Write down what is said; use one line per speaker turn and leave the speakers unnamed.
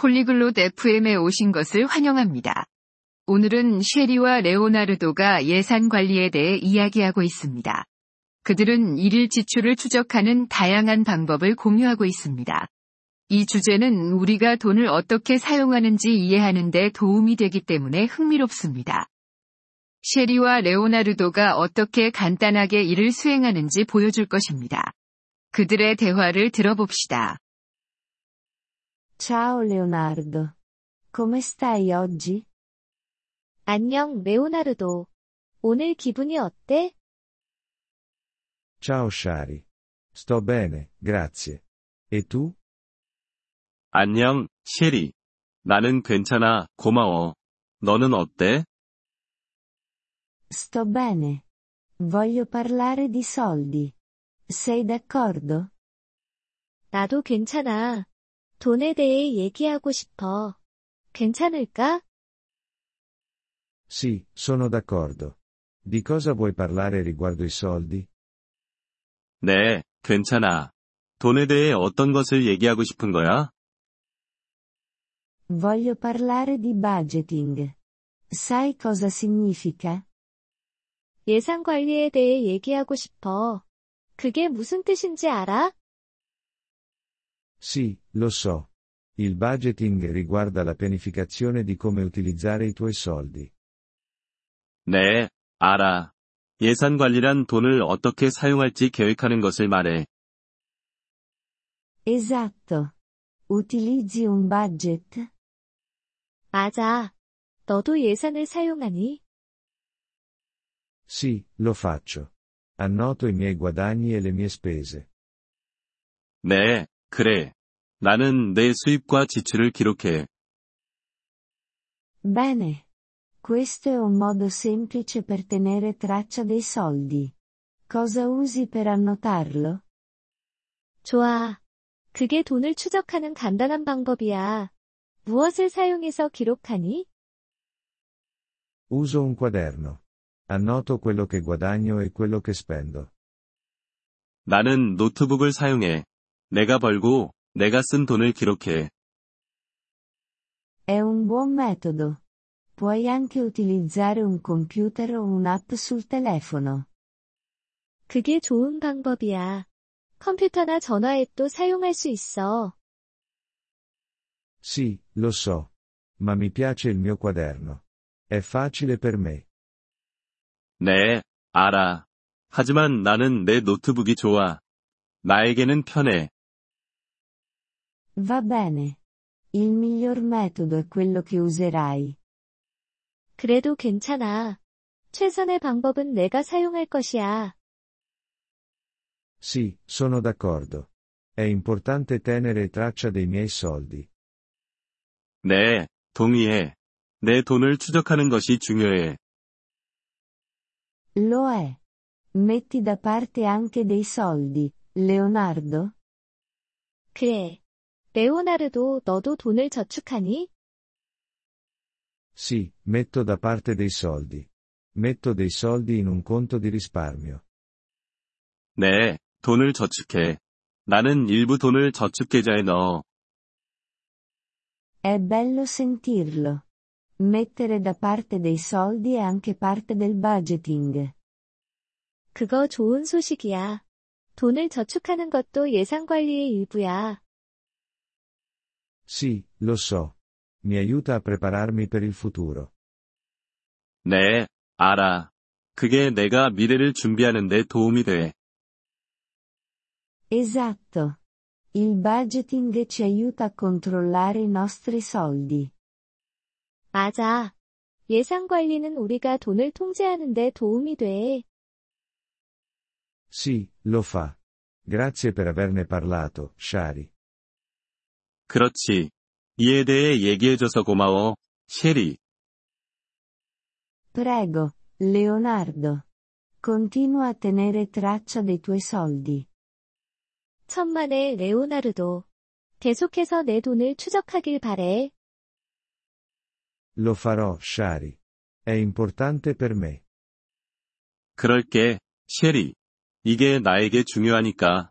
폴리글롯 FM에 오신 것을 환영합니다. 오늘은 쉐리와 레오나르도가 예산 관리에 대해 이야기하고 있습니다. 그들은 일일 지출을 추적하는 다양한 방법을 공유하고 있습니다. 이 주제는 우리가 돈을 어떻게 사용하는지 이해하는 데 도움이 되기 때문에 흥미롭습니다. 쉐리와 레오나르도가 어떻게 간단하게 일을 수행하는지 보여줄 것입니다. 그들의 대화를 들어봅시다.
Ciao Leonardo. Come stai oggi?
안녕, 레오나르도. 오늘 기분이 어때?
Ciao Shari. Sto bene, grazie. E tu?
안녕, 셰리. 나는 괜찮아, 고마워. 너는 어때?
Sto bene. Voglio parlare di soldi. Sei d'accordo?
나도 괜찮아. 돈에 대해 얘기하고 싶어. 괜찮을까?
Sì, sono d'accordo. Di cosa vuoi parlare riguardo i soldi?
네, 괜찮아. 돈에 대해 어떤 것을 얘기하고 싶은 거야?
Voglio parlare di budgeting. Sai cosa significa?
예산 관리에 대해 얘기하고 싶어. 그게 무슨 뜻인지 알아?
Sì, lo so. Il budgeting riguarda la pianificazione di come utilizzare i tuoi soldi.
네, 알아. 예산 관리란 돈을 어떻게 사용할지 계획하는 것을 말해.
Esatto. Utilizzi un budget?
맞아. 너도 예산을 사용하니?
Sì, lo faccio. Annoto i miei guadagni e le mie spese.
네, 그래. 나는 내 수입과 지출을 기록해.
Bene. Questo è un modo semplice per tenere traccia dei soldi. Cosa usi per annotarlo?
좋아. 그게 돈을 추적하는 간단한 방법이야. 무엇을 사용해서 기록하니?
Uso un quaderno. Annoto quello che guadagno e quello che spendo.
나는 노트북을 사용해. 내가 벌고, 내가 쓴 돈을 기록해.
È un buon metodo. Puoi anche utilizzare un computer o un'app sul telefono.
그게 좋은 방법이야. 컴퓨터나 전화 앱도 사용할 수 있어.
Sì, lo so. Ma mi piace il mio quaderno. È facile per me.
네, 알아. 하지만 나는 내 노트북이 좋아. 나에게는 편해.
Va bene. Il miglior metodo è quello che userai.
그래도 괜찮아. 최선의 방법은 내가 사용할 것이야.
Sì, sono d'accordo. È importante tenere traccia dei miei soldi.
네, 동의해. 내 돈을 추적하는 것이 중요해.
Lo è. Metti da parte anche dei soldi, Leonardo?
그래. 레오나르도 너도 돈을 저축하니?
Sì, metto da parte dei soldi. Metto dei soldi in un conto di risparmio.
네, 돈을 저축해. 나는 일부 돈을 저축 계좌에 넣어.
È bello sentirlo. Mettere da parte dei soldi è anche parte del budgeting.
그거 좋은 소식이야. 돈을 저축하는 것도 예산 관리의 일부야.
Sì, lo so. Mi aiuta a prepararmi per il futuro.
네, 알아. 그게 내가 미래를 준비하는 데 도움이 돼.
Esatto. Il budgeting ci aiuta a controllare i nostri soldi.
맞아. 예산 관리는 우리가 돈을 통제하는 데 도움이 돼.
Sì, lo fa. Grazie per averne parlato, Shari.
그렇지. 이에 대해 얘기해줘서 고마워, 셰리.
Prego, Leonardo. Continua a tenere traccia dei tuoi soldi.
천만에 레오나르도. 계속해서 내 돈을 추적하길 바래.
Lo farò, Shari. È importante per me.
그럴게, 셰리. 이게 나에게 중요하니까.